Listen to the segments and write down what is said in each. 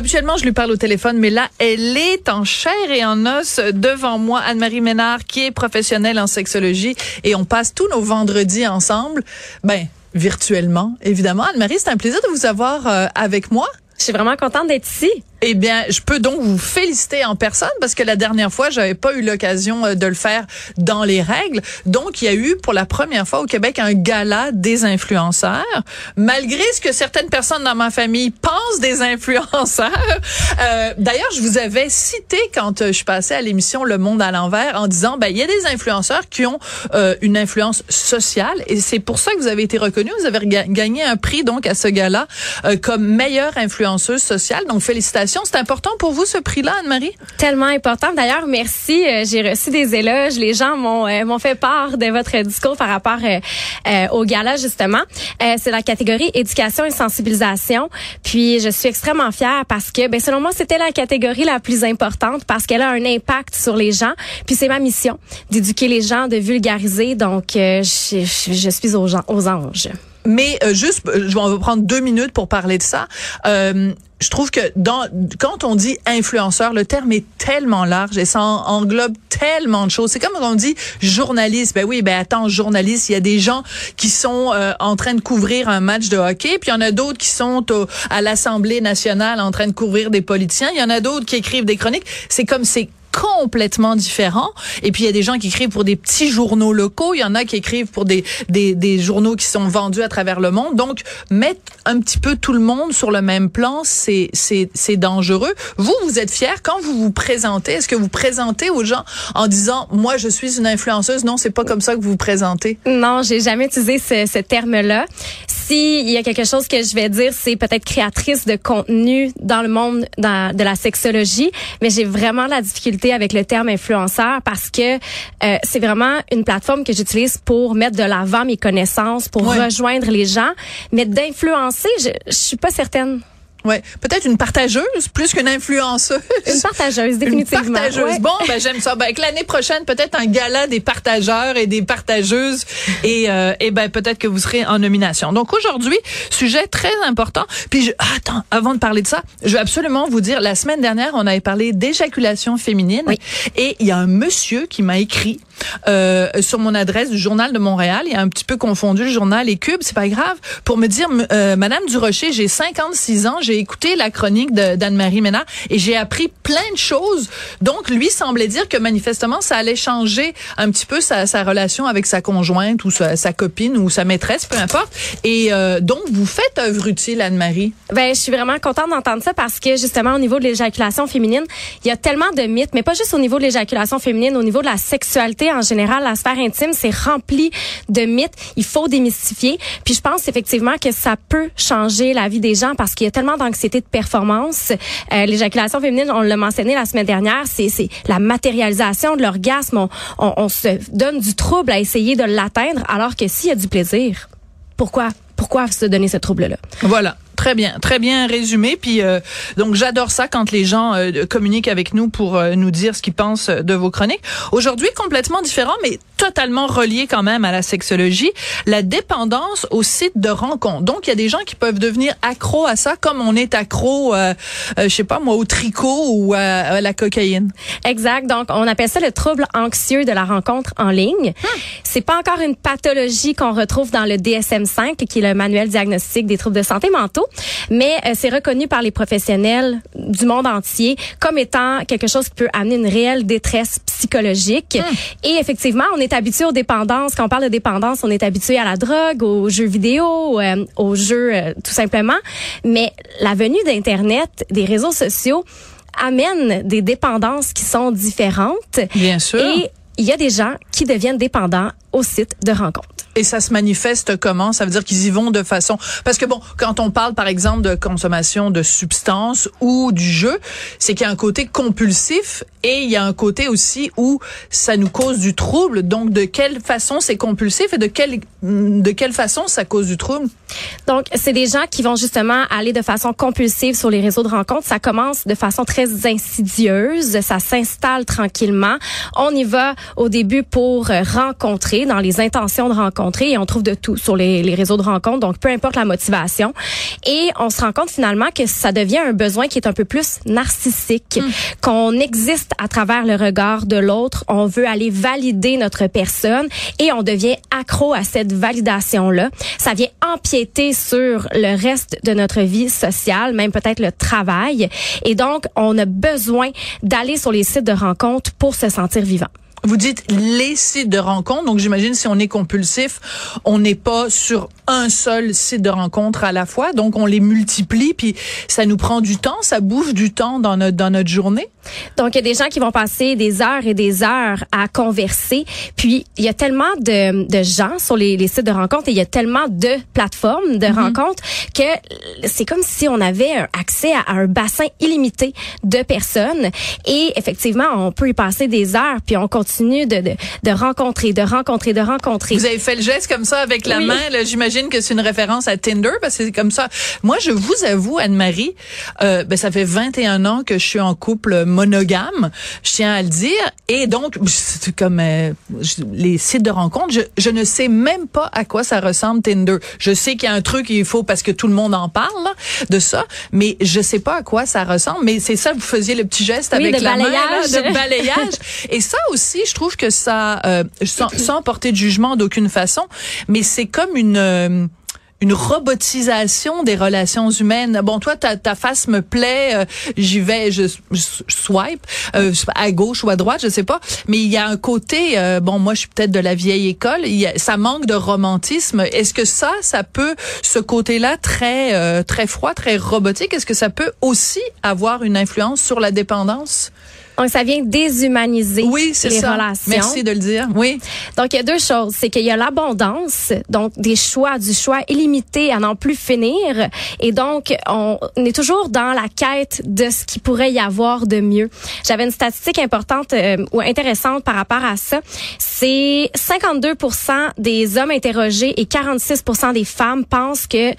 Habituellement, je lui parle au téléphone, mais là, elle est en chair et en os devant moi, Anne-Marie Ménard, qui est professionnelle en sexologie, et on passe tous nos vendredis ensemble, ben virtuellement, évidemment. Anne-Marie, c'est un plaisir de vous avoir euh, avec moi. Je suis vraiment contente d'être ici. Eh bien, je peux donc vous féliciter en personne parce que la dernière fois, j'avais pas eu l'occasion euh, de le faire dans les règles. Donc, il y a eu pour la première fois au Québec un gala des influenceurs. Malgré ce que certaines personnes dans ma famille pensent des influenceurs. Euh, D'ailleurs, je vous avais cité quand euh, je suis passée à l'émission Le Monde à l'envers en disant, ben, il y a des influenceurs qui ont euh, une influence sociale et c'est pour ça que vous avez été reconnue. Vous avez gagné un prix donc à ce gala euh, comme meilleure influenceuse sociale. Donc, félicitations c'est important pour vous ce prix-là, Anne-Marie? Tellement important. D'ailleurs, merci. Euh, j'ai reçu des éloges. Les gens m'ont euh, m'ont fait part de votre discours par rapport euh, au gala justement. c'est la catégorie éducation et sensibilisation. Puis je suis extrêmement fière parce que, ben selon moi, c'était la catégorie la plus importante parce qu'elle a un impact sur les gens. Puis c'est ma mission d'éduquer les gens, de vulgariser. Donc je, je, je suis aux, gens, aux anges. Mais juste, je vais prendre deux minutes pour parler de ça. Euh, je trouve que quand on dit influenceur, le terme est tellement large et ça englobe tellement de choses. C'est comme quand on dit journaliste. Ben oui, ben attends, journaliste, il y a des gens qui sont euh, en train de couvrir un match de hockey, puis il y en a d'autres qui sont à l'Assemblée nationale en train de couvrir des politiciens. Il y en a d'autres qui écrivent des chroniques. C'est comme c'est complètement différent. Et puis il y a des gens qui écrivent pour des petits journaux locaux, il y en a qui écrivent pour des, des, des journaux qui sont vendus à travers le monde. Donc mettre un petit peu tout le monde sur le même plan, c'est c'est c'est dangereux. Vous vous êtes fier quand vous vous présentez, est-ce que vous présentez aux gens en disant moi je suis une influenceuse Non, c'est pas comme ça que vous vous présentez. Non, j'ai jamais utilisé ce, ce terme-là. Si il y a quelque chose que je vais dire, c'est peut-être créatrice de contenu dans le monde de la sexologie, mais j'ai vraiment la difficulté avec le terme influenceur parce que euh, c'est vraiment une plateforme que j'utilise pour mettre de l'avant mes connaissances, pour rejoindre les gens, mais d'influencer, je, je suis pas certaine. Ouais, peut-être une partageuse plus qu'une influenceuse. Une partageuse, définitivement. Une partageuse. Bon, ben j'aime ça. Ben, l'année prochaine, peut-être un gala des partageurs et des partageuses, et, euh, et ben peut-être que vous serez en nomination. Donc aujourd'hui, sujet très important. Puis je, attends, avant de parler de ça, je veux absolument vous dire, la semaine dernière, on avait parlé d'éjaculation féminine, et il y a un monsieur qui m'a écrit euh, sur mon adresse du journal de Montréal. Il a un petit peu confondu le journal et Cube, c'est pas grave, pour me dire, euh, Madame Durocher, j'ai 56 ans, j'ai écouté la chronique d'Anne-Marie Ménard et j'ai appris plein de choses. Donc, lui semblait dire que manifestement, ça allait changer un petit peu sa, relation avec sa conjointe ou sa, sa, copine ou sa maîtresse, peu importe. Et euh, donc, vous faites œuvre utile, Anne-Marie. Ben, je suis vraiment contente d'entendre ça parce que justement, au niveau de l'éjaculation féminine, il y a tellement de mythes, mais pas juste au niveau de l'éjaculation féminine, au niveau de la sexualité en général, la sphère intime, c'est rempli de mythes. Il faut démystifier. Puis je pense effectivement que ça peut changer la vie des gens parce qu'il y a tellement d'anxiété de performance. Euh, L'éjaculation féminine, on l'a mentionné la semaine dernière, c'est la matérialisation de l'orgasme. On, on, on se donne du trouble à essayer de l'atteindre, alors que s'il y a du plaisir, pourquoi pourquoi se donner ce trouble-là? Voilà. Très bien, très bien résumé. Puis euh, donc j'adore ça quand les gens euh, communiquent avec nous pour euh, nous dire ce qu'ils pensent de vos chroniques. Aujourd'hui complètement différent, mais totalement relié quand même à la sexologie, la dépendance au site de rencontre. Donc il y a des gens qui peuvent devenir accros à ça, comme on est accro, je sais pas moi, au tricot ou à, la cocaïne. Exact. Donc on appelle ça le trouble anxieux de la rencontre en ligne. Hmm. C'est pas encore une pathologie qu'on retrouve dans le DSM-5, qui est le manuel diagnostique des troubles de santé mentaux, mais euh, c'est reconnu par les professionnels du monde entier comme étant quelque chose qui peut amener une réelle détresse psychologique. Hmm. Et effectivement, on est habitué aux dépendances. Quand on parle de dépendance, on est habitué à la drogue, aux jeux vidéo, euh, aux jeux euh, tout simplement. Mais la venue d'Internet, des réseaux sociaux, amène des dépendances qui sont différentes. Bien sûr. Et il y a des gens qui deviennent dépendants au site de rencontre. Et ça se manifeste comment? Ça veut dire qu'ils y vont de façon... Parce que bon, quand on parle par exemple de consommation de substances ou du jeu, c'est qu'il y a un côté compulsif et il y a un côté aussi où ça nous cause du trouble. Donc, de quelle façon c'est compulsif et de quelle, de quelle façon ça cause du trouble? Donc, c'est des gens qui vont justement aller de façon compulsive sur les réseaux de rencontres. Ça commence de façon très insidieuse, ça s'installe tranquillement. On y va au début pour euh, rencontrer, dans les intentions de rencontrer, et on trouve de tout sur les, les réseaux de rencontres, donc peu importe la motivation. Et on se rend compte finalement que ça devient un besoin qui est un peu plus narcissique, qu'on existe à travers le regard de l'autre, on veut aller valider notre personne et on devient accro à cette validation-là. Ça vient empiéter sur le reste de notre vie sociale, même peut-être le travail. Et donc, on a besoin d'aller sur les sites de rencontres pour se sentir vivant. Vous dites les sites de rencontres, donc j'imagine si on est compulsif, on n'est pas sur un seul site de rencontre à la fois, donc on les multiplie, puis ça nous prend du temps, ça bouffe du temps dans notre dans notre journée. Donc, il y a des gens qui vont passer des heures et des heures à converser. Puis, il y a tellement de, de gens sur les, les sites de rencontres et il y a tellement de plateformes de rencontres que c'est comme si on avait un accès à un bassin illimité de personnes. Et effectivement, on peut y passer des heures, puis on continue de, de, de rencontrer, de rencontrer, de rencontrer. Vous avez fait le geste comme ça avec la Oui. main. là. J'imagine que c'est une référence à Tinder parce que c'est comme ça. Moi, je vous avoue, Anne-Marie, euh, ben, ça fait 21 ans que je suis en couple monogame. Je tiens à le dire. Et donc, c'est comme euh, les sites de rencontres, je, je ne sais même pas à quoi ça ressemble Tinder. Je sais qu'il y a un truc il faut parce que tout le monde en parle là, de ça, mais je sais pas à quoi ça ressemble. Mais c'est ça, vous faisiez le petit geste Oui, avec la main, là, balayage. de balayage. Et ça aussi, je trouve que ça, euh, sans, sans porter de jugement d'aucune façon, mais c'est comme une euh, une robotisation des relations humaines. Bon, toi, ta, ta face me plaît, euh, j'y vais, je, swipe euh, à gauche ou à droite, je sais pas. Mais il y a un côté, euh, bon, moi, je suis peut-être de la vieille école. Il y a, ça manque de romantisme. Est-ce que ça, ça peut, ce côté-là très euh, très froid, très robotique, est-ce que ça peut aussi avoir une influence sur la dépendance? Donc, ça vient déshumaniser Oui, les ça. relations. Merci de le dire. Oui. Donc, il y a deux choses. C'est qu'il y a l'abondance, donc des choix, du choix illimité à n'en plus finir. Et donc, on est toujours dans la quête de ce qu'il pourrait y avoir de mieux. J'avais une statistique importante euh, ou intéressante par rapport à ça. C'est 52 des hommes interrogés et 46% des femmes pensent que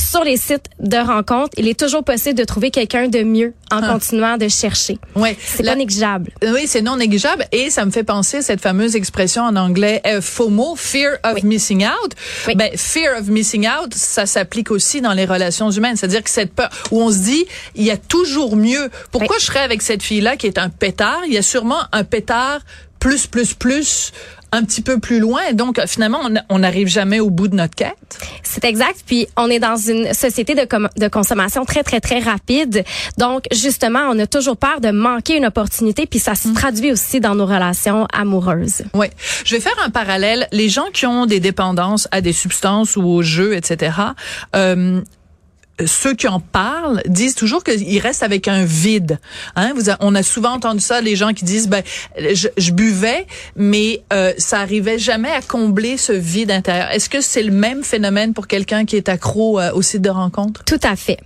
sur les sites de rencontres, il est toujours possible de trouver quelqu'un de mieux en Ah. continuant de chercher. Ouais. C'est pas négligeable. Oui, c'est non négligeable et ça me fait penser à cette fameuse expression en anglais euh, FOMO, fear of Oui. missing out. Oui. Ben fear of missing out, ça s'applique aussi dans les relations humaines, c'est-à-dire que cette peur où on se dit il y a toujours mieux. Pourquoi je serais avec cette fille-là qui est un pétard? Il y a sûrement un pétard plus plus plus un petit peu plus loin. Donc finalement on- n'arrive jamais au bout de notre quête. C'est exact. Puis on est dans une société de, com- de consommation très très très rapide. Donc justement, on a toujours peur de manquer une opportunité. Puis ça se traduit aussi dans nos relations amoureuses. Oui. Je vais faire un parallèle. Les gens qui ont des dépendances à des substances ou aux jeux, etc., euh, ceux qui en parlent disent toujours qu'ils restent avec un vide. Hein, vous a- on a souvent entendu ça, les gens qui disent ben je, je buvais, mais euh, ça arrivait jamais à combler ce vide intérieur. Est-ce que c'est le même phénomène pour quelqu'un qui est accro euh, au site de rencontre? Tout à fait.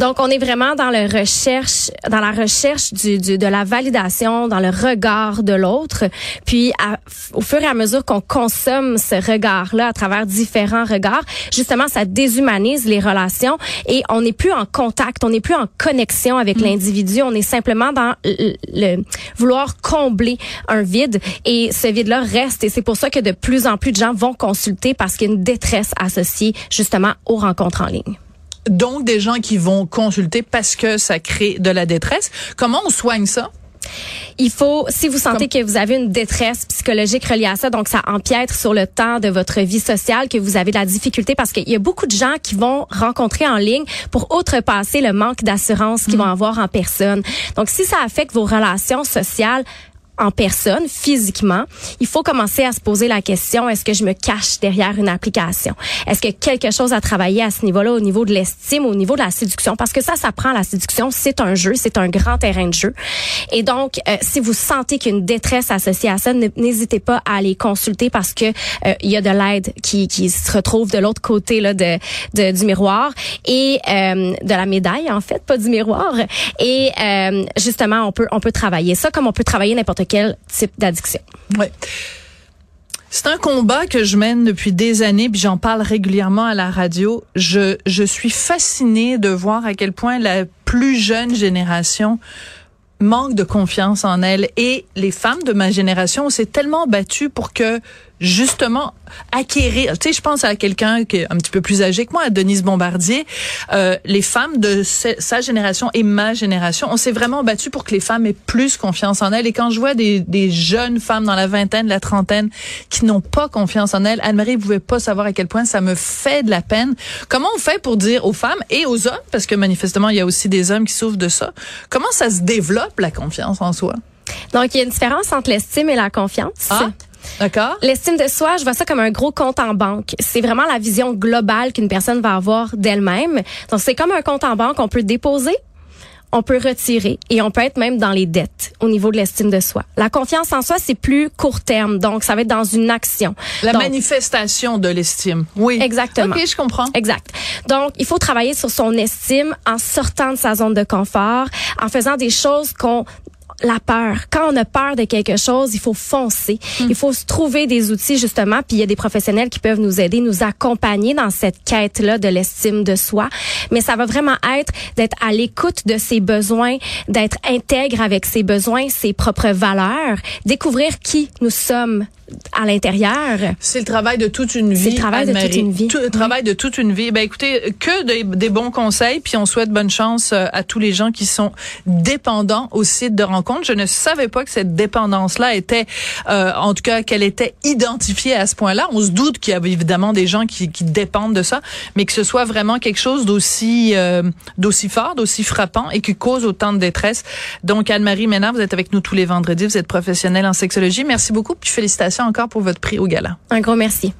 Donc, on est vraiment dans le recherche, dans la recherche du, du- de la validation, dans le regard de l'autre. Puis, à- au fur et à mesure qu'on consomme ce regard-là à travers différents regards, justement, ça déshumanise les relations et on n'est plus en contact, on n'est plus en connexion avec l'individu. On est simplement dans le, le- vouloir combler un vide et ce vide-là reste. Et c'est pour ça que de plus en plus de gens vont consulter parce qu'il y a une détresse associée justement aux rencontres en ligne. Donc des gens qui vont consulter parce que ça crée de la détresse. Comment on soigne ça? Il faut, si vous sentez que vous avez une détresse psychologique reliée à ça, donc ça empiètre sur le temps de votre vie sociale, que vous avez de la difficulté, parce qu'il y a beaucoup de gens qui vont rencontrer en ligne pour outrepasser le manque d'assurance qu'ils vont avoir en personne. Donc, si ça affecte vos relations sociales, en personne, physiquement, il faut commencer à se poser la question, est-ce que je me cache derrière une application? Est-ce que quelque chose à travailler à ce niveau-là, au niveau de l'estime, au niveau de la séduction? Parce que ça, ça prend la séduction, c'est un jeu, c'est un grand terrain de jeu. Et donc, euh, si vous sentez qu'une détresse associée à ça, n'hésitez pas à aller consulter parce que euh, il y a de l'aide qui, qui se retrouve de l'autre côté là, de, de, du miroir et euh, de la médaille, en fait, pas du miroir. Et justement, on peut, on peut travailler ça comme on peut travailler n'importe quel type d'addiction. Oui. C'est un combat que je mène depuis des années, puis j'en parle régulièrement à la radio. Je, je suis fascinée de voir à quel point la plus jeune génération manque de confiance en elle. Et les femmes de ma génération, on s'est tellement battues pour que justement acquérir. Tu sais, je pense à quelqu'un qui est un petit peu plus âgé que moi, à Denise Bombardier. Euh, les femmes de sa génération et ma génération, on s'est vraiment battu pour que les femmes aient plus confiance en elles. Et quand je vois des, des jeunes femmes dans la vingtaine, la trentaine, qui n'ont pas confiance en elles, Anne-Marie, vous pouvez pas savoir à quel point ça me fait de la peine. Comment on fait pour dire aux femmes et aux hommes, parce que manifestement, il y a aussi des hommes qui souffrent de ça, comment ça se développe la confiance en soi? Donc, il y a une différence entre l'estime et la confiance. Ah. D'accord. L'estime de soi, je vois ça comme un gros compte en banque. C'est vraiment la vision globale qu'une personne va avoir d'elle-même. Donc, c'est comme un compte en banque, on peut déposer, on peut retirer et on peut être même dans les dettes au niveau de l'estime de soi. La confiance en soi, c'est plus court terme, donc ça va être dans une action. La manifestation de l'estime. Oui. Exactement. OK, je comprends. Exact. Donc, il faut travailler sur son estime en sortant de sa zone de confort, en faisant des choses qu'on la peur. Quand on a peur de quelque chose, il faut foncer. Hmm. Il faut se trouver des outils justement, puis il y a des professionnels qui peuvent nous aider, nous accompagner dans cette quête-là de l'estime de soi. Mais ça va vraiment être d'être à l'écoute de ses besoins, d'être intègre avec ses besoins, ses propres valeurs, découvrir qui nous sommes à l'intérieur. C'est le travail de toute une vie. C'est le travail de toute une vie. le travail de toute une vie. Ben écoutez, que des, bons conseils, puis on souhaite bonne chance euh, à tous les gens qui sont dépendants au site de rencontre. Je ne savais pas que cette dépendance-là était, euh, en tout cas, qu'elle était identifiée à ce point-là. On se doute qu'il y a évidemment des gens qui, qui, dépendent de ça, mais que ce soit vraiment quelque chose d'aussi euh, d'aussi fort, d'aussi frappant et qui cause autant de détresse. Donc Anne-Marie Ménard, vous êtes avec nous tous les vendredis. Vous êtes professionnelle en sexologie. Merci beaucoup. Puis félicitations encore pour votre prix au gala. Un gros merci.